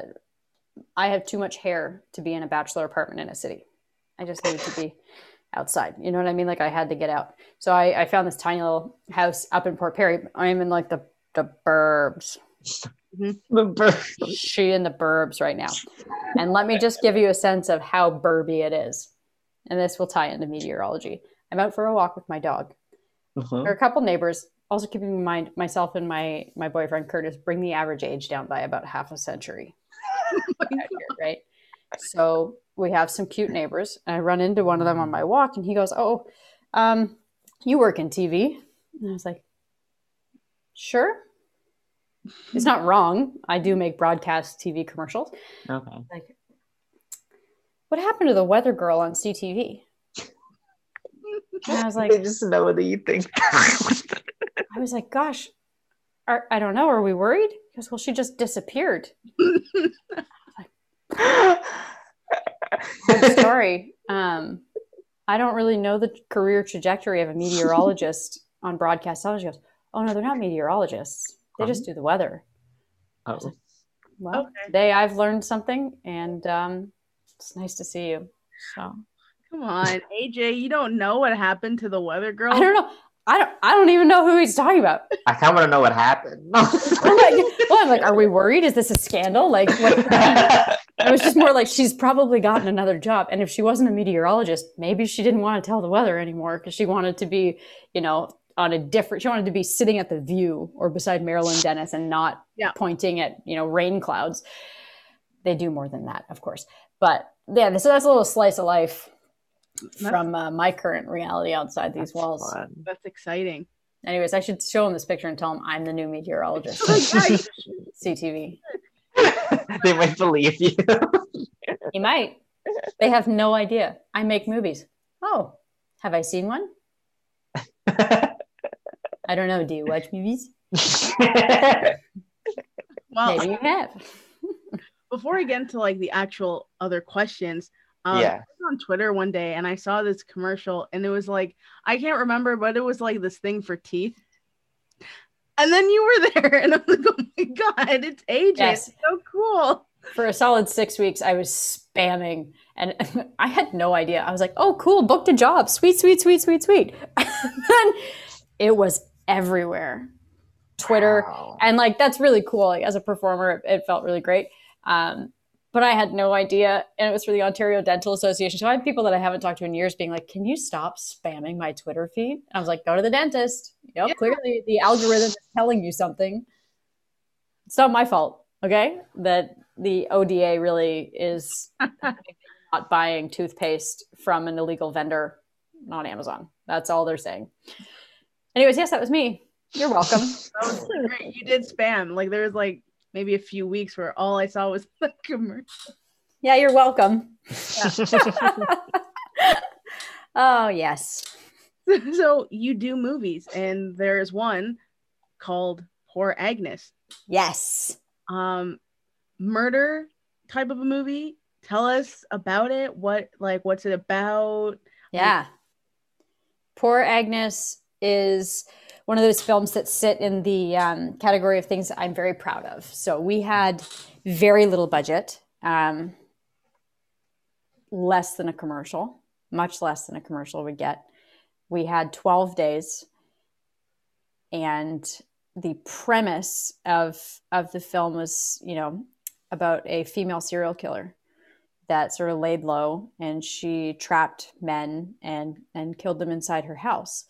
Speaker 2: i have too much hair to be in a bachelor apartment in a city. I just needed to be outside. You know what i mean? Like i had to get out. So i, I found this tiny little house up in port perry. I'm in like the the burbs.
Speaker 3: Mm-hmm. the burbs.
Speaker 2: She in the burbs right now. And let me just give you a sense of how burby it is and this will tie into meteorology. I'm out for a walk with my dog. Uh-huh. There are a couple neighbors. Also, keeping in mind, myself and my my boyfriend Curtis bring the average age down by about half a century. here, right? So we have some cute neighbors. I run into one of them on my walk, and he goes, "Oh, um, you work in TV?" And I was like, Sure. It's not wrong. I do make broadcast TV commercials.
Speaker 3: Okay.
Speaker 2: Like, what happened to the weather girl on CTV? And I was like,
Speaker 3: I just know what you think.
Speaker 2: I was like, gosh, are, I don't know. Are we worried? He goes, well, she just disappeared. I'm sorry. Um, I don't really know the career trajectory of a meteorologist on broadcast television. She goes, oh no, they're not meteorologists. They just do the weather.
Speaker 3: oh.
Speaker 2: Well,
Speaker 1: Okay.
Speaker 2: today I've learned something, and um, it's nice to see you. So
Speaker 1: Come on, AJ, you don't know what happened to the weather girl?
Speaker 2: I don't know. I don't. I don't even know who he's talking about.
Speaker 3: I kind of want to know what happened.
Speaker 2: I'm like, well, I'm like, are we worried? Is this a scandal? Like, what? It was just more like she's probably gotten another job, and if she wasn't a meteorologist, maybe she didn't want to tell the weather anymore because she wanted to be, you know, on a different. She wanted to be sitting at the View or beside Marilyn Denis and not
Speaker 1: Yeah.
Speaker 2: pointing at you know rain clouds. They do more than that, of course, but yeah. So that's a little slice of life
Speaker 1: That's-
Speaker 2: from uh, my current reality outside these
Speaker 3: That's
Speaker 2: walls.
Speaker 3: fun.
Speaker 1: That's exciting.
Speaker 2: Anyways, I should show him this picture and tell him I'm the new meteorologist.
Speaker 1: Oh,
Speaker 2: CTV.
Speaker 3: they might believe you.
Speaker 2: He might. They have no idea. I make movies. Oh, have I seen one? I don't know. Do you watch movies?
Speaker 1: well,
Speaker 2: Maybe you have.
Speaker 1: Before we get into like the actual other questions, um,
Speaker 3: Yeah.
Speaker 1: I was on Twitter one day and I saw this commercial and it was like I can't remember, but it was like this thing for teeth. And then you were there, and I'm like, oh my god, it's AJ.
Speaker 2: Yes.
Speaker 1: It's so cool.
Speaker 2: For a solid six weeks, I was spamming, and I had no idea. I was like, "Oh, cool! Booked a job. Sweet, sweet, sweet, sweet, sweet." and it was everywhere. Twitter,
Speaker 3: Wow.
Speaker 2: and like that's really cool like as a performer it, it felt really great um but i had no idea. And it was for the ontario dental association. So i had people that i haven't talked to in years being like can you stop spamming my twitter feed? And i was like go to the dentist. Yep
Speaker 1: Yeah.
Speaker 2: clearly the algorithm is telling you something. It's not my fault okay? That the oda really is not buying toothpaste from an illegal vendor on amazon. That's all they're saying. Anyways yes that was me. You're welcome.
Speaker 1: That was great. You did spam. Like there was like maybe a few weeks where all I saw was the commercial.
Speaker 2: Yeah, you're welcome. oh, yes.
Speaker 1: so you do movies, and there's one called Poor Agnes.
Speaker 2: Yes.
Speaker 1: Um, murder type of a movie. Tell us about it. What like what's it about?
Speaker 2: Yeah. Poor Agnes is one of those films that sit in the um, category of things I'm very proud of. So we had very little budget, um, less than a commercial, much less than a commercial would get. We had 12 days, and the premise of of the film was, you know, about a female serial killer that sort of laid low and she trapped men and and killed them inside her house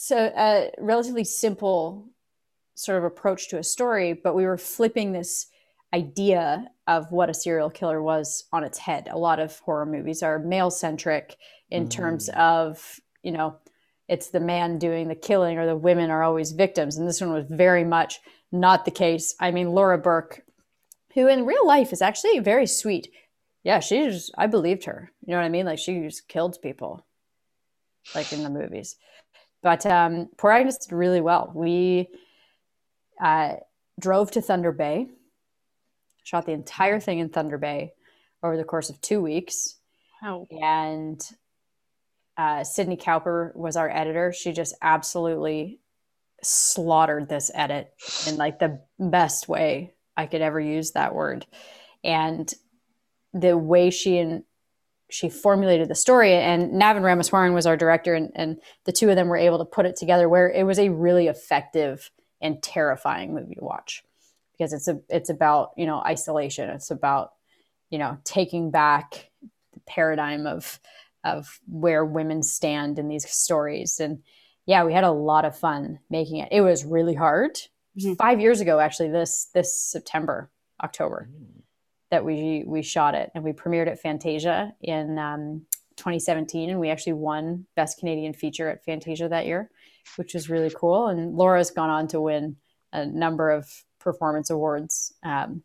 Speaker 2: so a relatively simple sort of approach to a story but we were flipping this idea of what a serial killer was on its head a lot of horror movies are male centric in
Speaker 3: Mm.
Speaker 2: terms of you know it's the man doing the killing or the women are always victims and this one was very much not the case i mean Lora Burke who in real life is actually very sweet yeah, she just, I believed her. You know what I mean? Like she just killed people, like in the movies. But um, poor Agnes did really well. We uh, drove to Thunder Bay, shot the entire thing in Thunder Bay over the course of two weeks. And uh, Sydney Cowper was our editor. She just absolutely slaughtered this edit in like the best way I could ever use that word. And the way she and she formulated the story and Navin Ramaswaran was our director and, and the two of them were able to put it together where it was a really effective and terrifying movie to watch. Because it's a it's about you know isolation. It's about you know taking back the paradigm of of where women stand in these stories. And yeah we had a lot of fun making it. It was really hard. It was
Speaker 1: Mhm.
Speaker 2: five years ago actually this this september october that we we shot it and we premiered at fantasia in um, 2017 and we actually won best canadian feature at fantasia that year which was really cool. And Lora's gone on to win a number of performance awards. Um,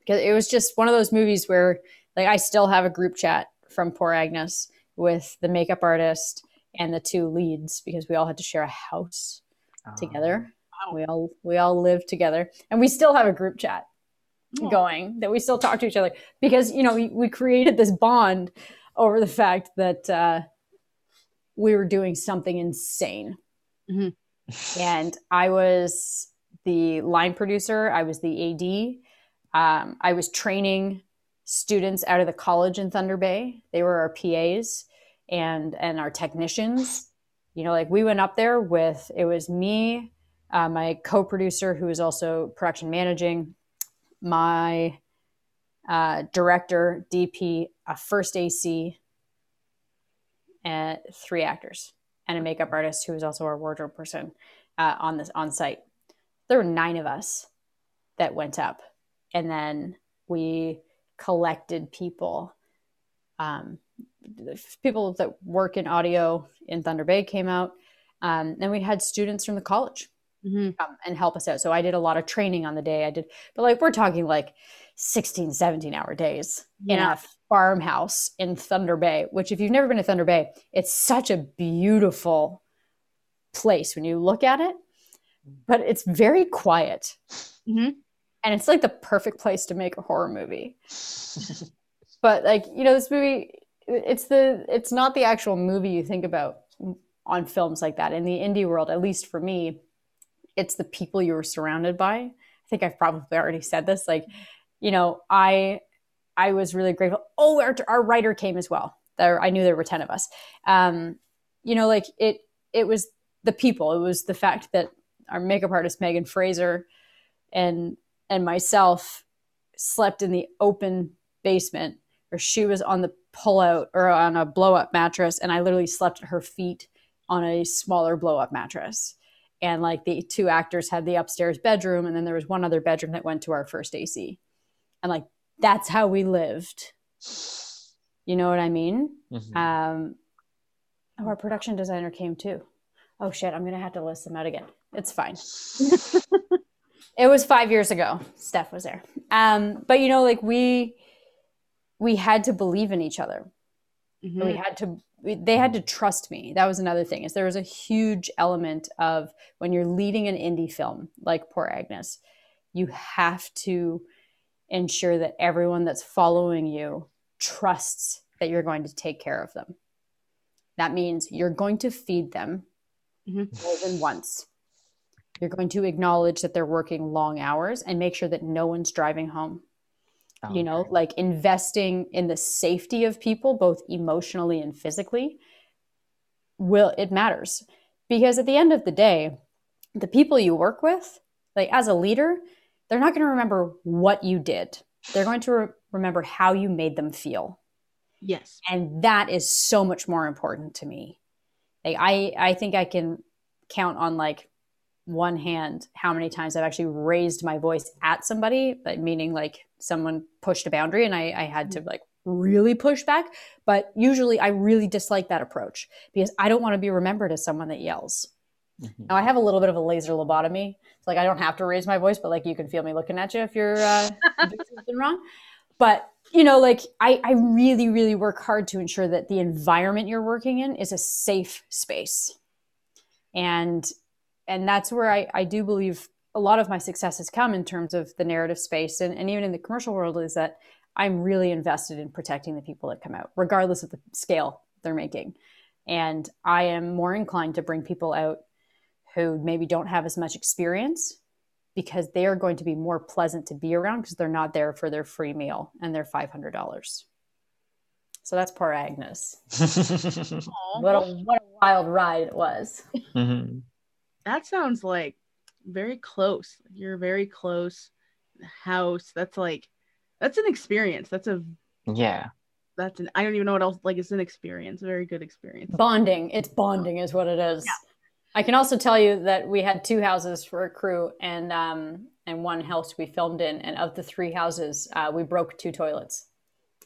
Speaker 2: because it was just one of those movies where like I still have a group chat from Poor Agnes with the makeup artist and the two leads because we all had to share a house oh. together. We all we all lived together, and we still have a group chat oh. going that we still talk to each other because you know we, we created this bond over the fact that uh, we were doing something insane. Mm-hmm. and I was the line producer. I was the AD. Um, I was training students out of the college in Thunder Bay. They were our PAs and and our technicians. You know, like we went up there with it was me, uh, my co-producer who was also production managing, my uh, director, DP, a first AC, and three actors, and a makeup artist who was also our wardrobe person uh, on this on site. There were nine of us that went up, and then we collected people. Um, people that work in audio in Thunder Bay came out. Um, and we had students from the college mm-hmm. come and help us out. So I did a lot of training on the day. I did, but like we're talking like 16, 17 hour days yeah. in a farmhouse in Thunder Bay, which if you've never been to Thunder Bay, it's such a beautiful place when you look at it, but it's very quiet. Mm-hmm and it's like the perfect place to make a horror movie. but like you know, this movie, it's the it's not the actual movie you think about on films like that in the indie world. At least for me, it's the people you were surrounded by. I think I've probably already said this. Like, you know, I I was really grateful. Oh, our, our writer came as well. There, I knew there were ten of us. Um, you know, like it it was the people. It was the fact that our makeup artist Megan Fraser and and myself slept in the open basement or she was on the pullout or on a blow up mattress and I literally slept at her feet on a smaller blow up mattress. And like the two actors had the upstairs bedroom and then there was one other bedroom that went to our first AC. And like that's how we lived. You know what I mean? Mm-hmm. Um, oh, our production designer came too. Oh shit, I'm gonna have to list them out again. It's fine. It was five years ago. Steph was there. Um, but you know, like we we had to believe in each other. Mm-hmm. We had to they had to trust me. That was another thing. Is there was a huge element of when you're leading an indie film like Poor Agnes, you have to ensure that everyone that's following you trusts that you're going to take care of them. That means you're going to feed them mm-hmm. more than once. You're going to acknowledge that they're working long hours and make sure that no one's driving home. You know, like investing in the safety of people, both emotionally and physically, will it matters. Because at the end of the day, the people you work with, like as a leader, they're not going to remember what you did. They're going to re- remember how you made them feel.
Speaker 1: Yes.
Speaker 2: And that is so much more important to me. Like I I think I can count on like one hand how many times I've actually raised my voice at somebody, but meaning like someone pushed a boundary and I, I had to like really push back. But usually I really dislike that approach because I don't want to be remembered as someone that yells. Mm-hmm. Now I have a little bit of a laser lobotomy. It's like I don't have to raise my voice, but like you can feel me looking at you if you're uh, doing something wrong. But you know, like I, I really, really work hard to ensure that the environment you're working in is a safe space. And and that's where I, I do believe a lot of my success has come in terms of the narrative space and, and even in the commercial world is that I'm really invested in protecting the people that come out, regardless of the scale they're making. And I am more inclined to bring people out who maybe don't have as much experience because they are going to be more pleasant to be around because they're not there for their free meal and their $500. So that's poor Agnes. what, a, what a wild ride it was. Mm-hmm
Speaker 1: that sounds like very close. You're very close. House. That's like that's an experience. That's a
Speaker 3: yeah.
Speaker 1: That's an I don't even know what else like it's an experience. A very good experience.
Speaker 2: Bonding. It's bonding is what it is. Yeah. I can also tell you that we had two houses for a crew and um and one house we filmed in and of the three houses uh, we broke two toilets.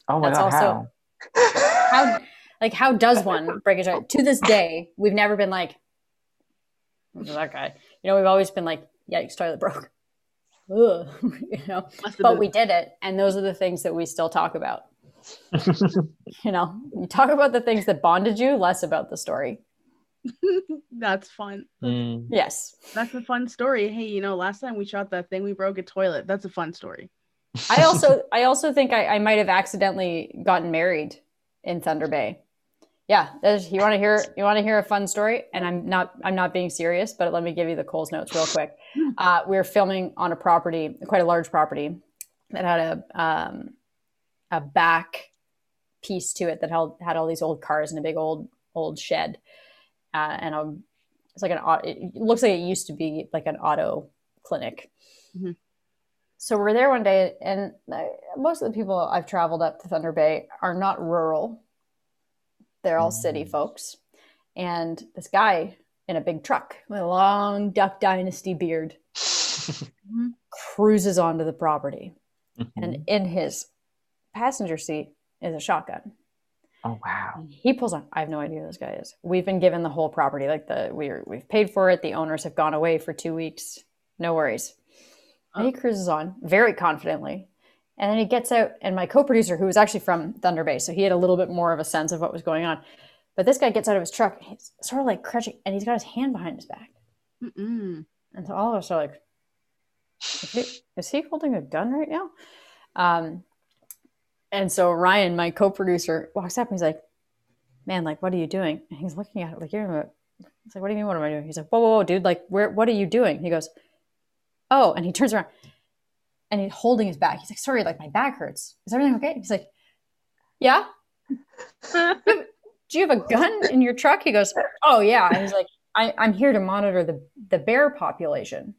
Speaker 3: Oh my That's god. Also,
Speaker 2: how? how like how does one break a toilet? To this day, we've never been like that guy. You know, we've always been like, yikes, toilet broke. Ugh, you know, but
Speaker 1: been-
Speaker 2: we did it. And those are the things that we still talk about. You know, you talk about the things that bonded you, less about the story.
Speaker 1: That's fun.
Speaker 3: Mm.
Speaker 2: Yes.
Speaker 1: That's a fun story. Hey, you know, last time we shot that thing, we broke a toilet. That's a fun story.
Speaker 2: I also I also think I, I might have accidentally gotten married in Thunder Bay. Yeah, you want to hear you want to hear a fun story, and I'm not I'm not being serious, but let me give you the Coles notes real quick. Uh, we were filming on a property, quite a large property, that had a um, a back piece to it that held had all these old cars and a big old old shed, uh, and a it's like an it looks like it used to be like an auto clinic.
Speaker 1: Mhm.
Speaker 2: So we're there one day, and uh, most of the people I've traveled up to Thunder Bay are not rural; they're all city
Speaker 3: Mm.
Speaker 2: folks. And this guy in a big truck with a long Duck Dynasty beard cruises onto the property,
Speaker 3: Mhm.
Speaker 2: and in his passenger seat is a shotgun.
Speaker 3: oh wow.
Speaker 2: He pulls on. I have no idea who this guy is. We've been given the whole property. Like the we're we've paid for it. The owners have gone away for two weeks. No worries. And he cruises on very confidently. And then he gets out, and my co-producer, who was actually from Thunder Bay, so he had a little bit more of a sense of what was going on. But this guy gets out of his truck, and he's sort of like crouching, and he's got his hand behind his back.
Speaker 1: Mm-mm.
Speaker 2: And so all of us are like, is he, is he holding a gun right now? Um, and so Ryan, my co-producer, walks up and he's like, man, like, what are you doing? And he's looking at it like, you're, a-" it's like, what do you mean? What am I doing? He's like, whoa, whoa, whoa, dude, like, where, what are you doing? He goes, oh, and he turns around and he's holding his back. He's like, sorry, like my back hurts. Is everything okay? He's like, yeah. Do you have a gun in your truck? He goes, oh yeah. And he's like, I, I'm here to monitor the, the bear population.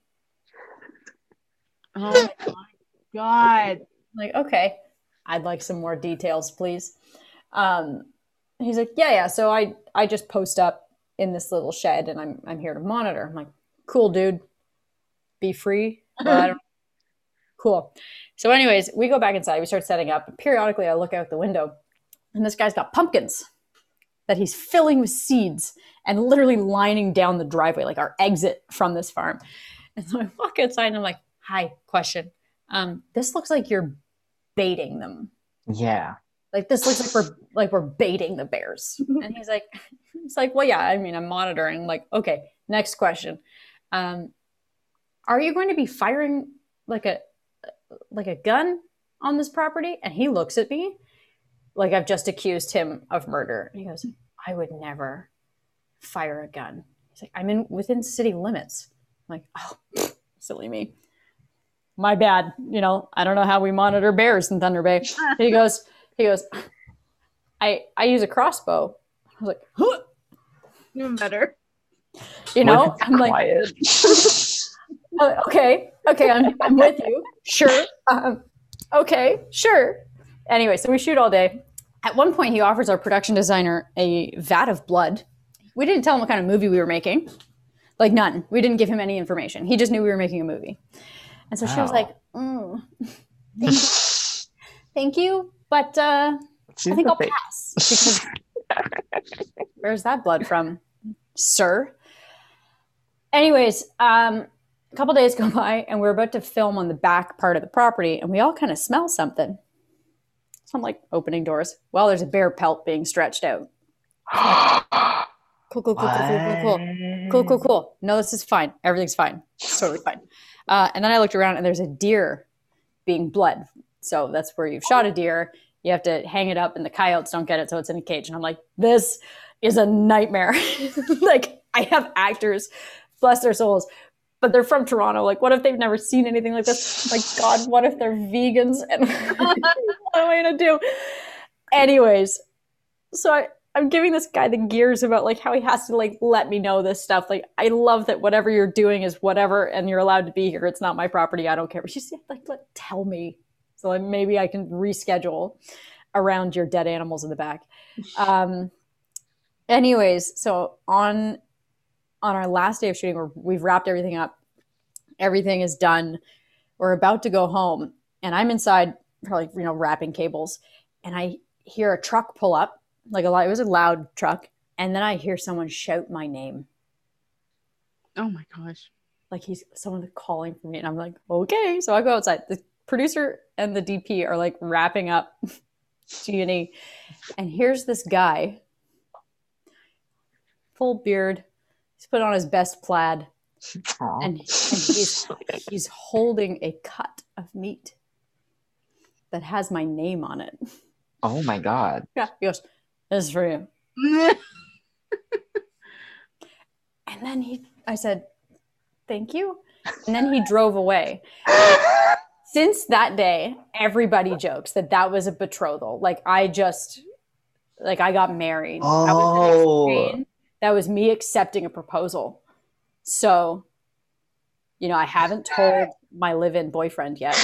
Speaker 1: oh my god.
Speaker 2: Like, okay, I'd like some more details, please. Um, he's like, yeah, yeah. So I, I just post up in this little shed and I'm, I'm here to monitor. I'm like, cool, dude. Be free. Well, I don't- cool. So anyways, we go back inside. We start setting up. Periodically, I look out the window and this guy's got pumpkins that he's filling with seeds and literally lining down the driveway, like our exit from this farm. And so I walk outside and I'm like, hi, question. Um, this looks like you're baiting them.
Speaker 3: Yeah.
Speaker 2: Like this looks like we're like we're baiting the bears. And he's like, it's like, well, yeah, I mean, I'm monitoring. I'm like, okay, next question. Um, are you going to be firing like a like a gun on this property? And he looks at me like I've just accused him of murder. And he goes, I would never fire a gun. He's like, I'm in within city limits. I'm like, oh, silly me. My bad. You know, I don't know how we monitor bears in Thunder Bay. he goes, he goes, I I use a crossbow. I was like, huh,
Speaker 1: Even better.
Speaker 2: you know, I'm like, "Oh, okay, okay, I'm, I'm with you. Sure. Um, okay, sure. Anyway, so we shoot all day. At one point, he offers our production designer a vat of blood. We didn't tell him what kind of movie we were making. Like, none. We didn't give him any information. He just knew we were making a movie. And so she was like, mm, thank, you. thank you, but uh, I think I'll pass. Because where's that blood from, sir? Anyways, um, a couple days go by, and we're about to film on the back part of the property, and we all kind of smell something. So I'm like opening doors. Well, there's a bear pelt being stretched out. Cool, cool, cool, cool, cool, cool, cool. Cool, cool, cool. No, this is fine. Everything's fine. It's totally fine. Uh, and then I looked around and there's a deer being bled. So that's where you've shot a deer. You have to hang it up and the coyotes don't get it. So it's in a cage. And I'm like, this is a nightmare. like, I have actors, bless their souls, but they're from Toronto. Like, what if they've never seen anything like this? Like, God, what if they're vegans? And what am I to do? Anyways, so I, I'm giving this guy the gears about like how he has to like let me know this stuff. Like I love that whatever you're doing is whatever, and you're allowed to be here. It's not my property. I don't care. But she's like, let, tell me, so like, maybe I can reschedule around your dead animals in the back. Um, anyways, so on on our last day of shooting, we've wrapped everything up. Everything is done. We're about to go home, and I'm inside, probably you know wrapping cables, and I hear a truck pull up like a lot. It was a loud truck, and then I hear someone shout my name.
Speaker 1: Oh my gosh.
Speaker 2: Like he's someone calling for me, and I'm like, okay. So I go outside. The producer and the DP are like wrapping up G and E, and here's this guy, full beard. He's put on his best plaid,
Speaker 3: Aw.
Speaker 2: and, and he's he's holding a cut of meat that has my name on it.
Speaker 3: oh my god.
Speaker 2: Yeah, he goes, "This is for you." And then he, I said, "Thank you," and then he drove away. Since that day, everybody jokes that that was a betrothal. Like I just, like I got married. That was the
Speaker 3: Oh.
Speaker 2: That was me accepting a proposal. So, you know, I haven't told my live-in boyfriend yet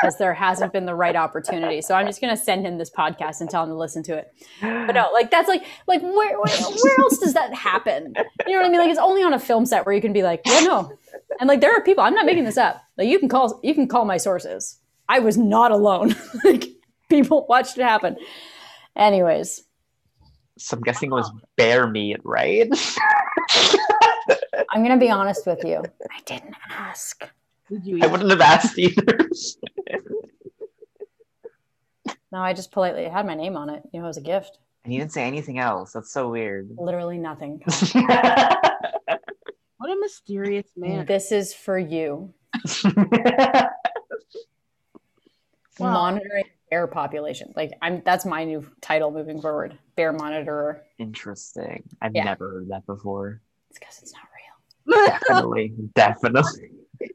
Speaker 2: because there hasn't been the right opportunity. So I'm just gonna send him this podcast and tell him to listen to it. But no, like that's like like where where, where else does that happen? You know what I mean? Like it's only on a film set where you can be like, yeah, no. And like there are people, I'm not making this up. Like you can call you can call my sources. I was not alone. like people watched it happen. Anyways,
Speaker 3: So I'm guessing it was oh. bear meat, right?
Speaker 2: I'm gonna be honest with you. I didn't ask.
Speaker 1: Did you
Speaker 3: I wouldn't have asked either.
Speaker 2: No, I just politely had my name on it. You know, it was a gift.
Speaker 3: and you didn't say anything else. That's so weird.
Speaker 2: Literally nothing.
Speaker 1: What a mysterious man.
Speaker 2: This is for you.
Speaker 1: Wow.
Speaker 2: Monitoring bear population. Like I'm that's my new title moving forward. Bear monitorer.
Speaker 3: Interesting. I've
Speaker 2: Yeah.
Speaker 3: never heard that before.
Speaker 2: It's because it's not real.
Speaker 3: Definitely. Definitely.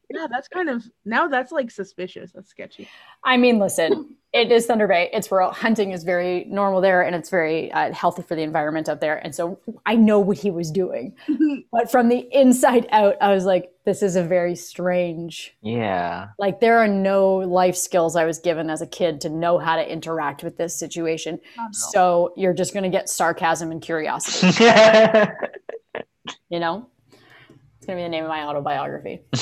Speaker 1: Yeah, that's kind of now that's like suspicious. That's sketchy.
Speaker 2: I mean, listen, it is Thunder Bay. It's rural. Hunting is very normal there, and it's very uh, healthy for the environment up there. And so I know what he was doing, but from the inside out, I was like, "This is a very strange."
Speaker 3: Yeah.
Speaker 2: Like, there are no life skills I was given as a kid to know how to interact with this situation.
Speaker 1: Not at all.
Speaker 2: So you're just going to get sarcasm and curiosity. You know, it's going to be the name of my autobiography.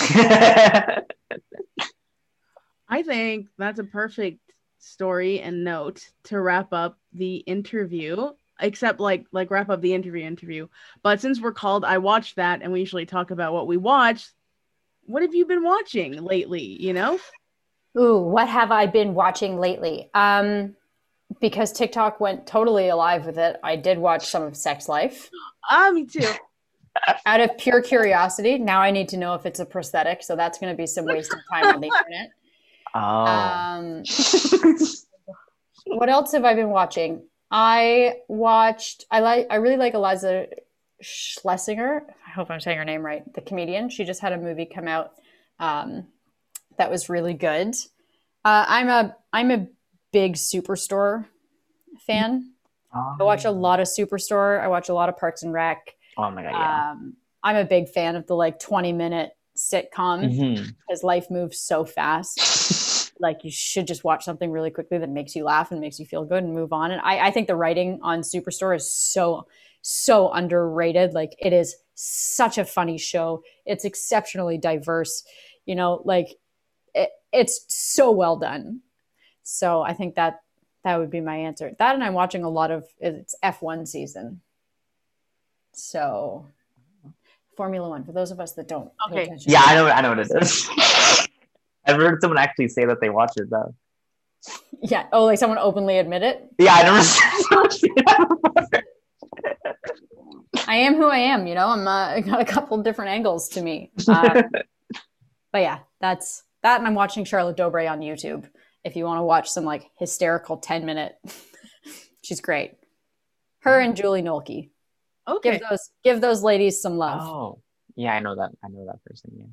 Speaker 1: I think that's a perfect story and note to wrap up the interview. Except like like wrap up the interview interview. But since we're called I watched that and we usually talk about what we watched, what have you been watching lately, you know?
Speaker 2: Ooh, what have I been watching lately? Um, because TikTok went totally alive with it, I did watch some of Sex Life
Speaker 1: Ah, me too.
Speaker 2: Out of pure curiosity. Now I need to know if it's a prosthetic, so that's going to be some wasted time on the internet.
Speaker 3: oh.
Speaker 2: Um, what else have I been watching? I watched. I like. I really like Iliza Shlesinger. I hope I'm saying her name right. The comedian. She just had a movie come out um, that was really good. Uh, I'm a. I'm a big Superstore fan. I watch a lot of Superstore. I watch a lot of Parks and Rec.
Speaker 3: Oh my god, yeah.
Speaker 2: Um, I'm a big fan of the like 20 minute sitcom
Speaker 3: Mhm.
Speaker 2: because life moves so fast. Like you should just watch something really quickly that makes you laugh and makes you feel good and move on. And I, I think the writing on Superstore is so, so underrated. Like it is such a funny show. It's exceptionally diverse. You know, like it, it's so well done. So I think that that would be my answer. That and I'm watching a lot of it's F1 season. So Formula One for those of us that don't pay
Speaker 1: Okay.
Speaker 2: attention.
Speaker 3: Yeah, I know. I know what it is. I've heard someone actually say that they watch it though.
Speaker 2: Yeah. Oh, like someone openly admit it.
Speaker 3: Yeah, I never seen.
Speaker 2: I am who I am. You know, I'm uh, I got a couple different angles to me. Um, but yeah, that's that, and I'm watching Charlotte Dobre on YouTube. If you want to watch some like hysterical ten minute, she's great. Her and Julie Nolke.
Speaker 1: Okay.
Speaker 2: Give those give those ladies some love.
Speaker 3: Oh, yeah, I know that. I know that person. Yeah.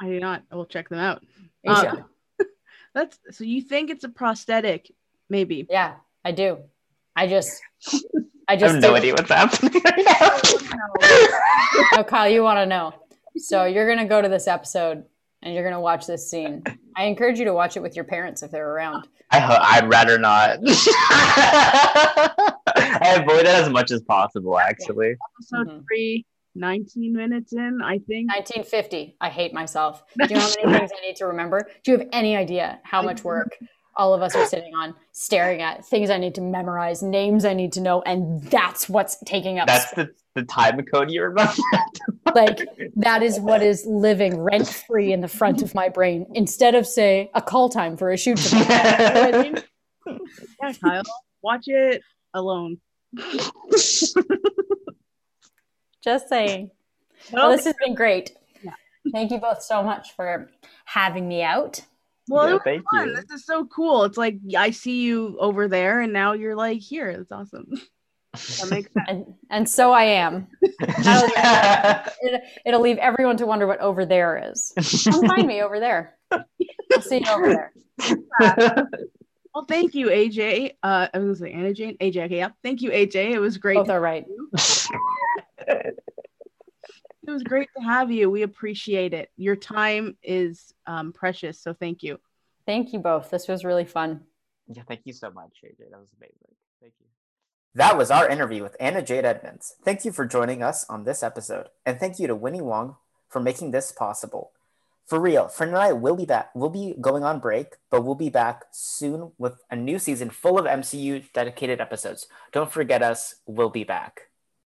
Speaker 1: I do not. I will check them out.
Speaker 2: You
Speaker 1: uh. That's so you think it's a prosthetic, maybe.
Speaker 2: Yeah, I do. I just, I just
Speaker 3: I
Speaker 2: just
Speaker 3: have no idea what's happening right now.
Speaker 2: No, Kyle, you want to know. So you're gonna go to this episode and you're gonna watch this scene. I encourage you to watch it with your parents if they're around.
Speaker 3: I ho- I'd rather not. I avoid it as much as possible, actually.
Speaker 1: Episode
Speaker 2: Mhm.
Speaker 1: three, 19 minutes in, I think.
Speaker 2: 1950. I hate myself. Do you know how many things I need to remember? Do you have any idea how much work all of us are sitting on, staring at things I need to memorize, names I need to know, and that's what's taking up.
Speaker 3: That's the, the time code you remember.
Speaker 2: like that is what is living rent free in the front of my brain instead of say a call time for a shoot.
Speaker 1: yeah, Kyle, watch it alone.
Speaker 2: Just saying. Well, this has been great. Yeah. Thank you both so much for having me out.
Speaker 1: Well, yeah, thank fun. you. This is so cool. It's like I see you over there, and now you're like here. It's awesome.
Speaker 2: That makes sense. And, and so I am. Oh, it, will leave everyone to wonder what over there is. Come find me over there. I'll see you over there.
Speaker 1: Well, thank you, AJ. Uh, I was going to say Anna Jane. AJ, okay, yeah. Thank you, AJ. It was great.
Speaker 2: Both are right.
Speaker 1: it was great to have you. We appreciate it. Your time is um, precious, so thank you.
Speaker 2: Thank you both. This was really fun.
Speaker 4: Yeah, thank you so much, AJ. That was amazing. Thank you.
Speaker 3: That was our interview with Anna Jade Edmonds. Thank you for joining us on this episode, and thank you to Winnie Wong for making this possible. For real, Fern and I will be back. We'll be going on break, but we'll be back soon with a new season full of MCU dedicated episodes. Don't forget us. We'll be back.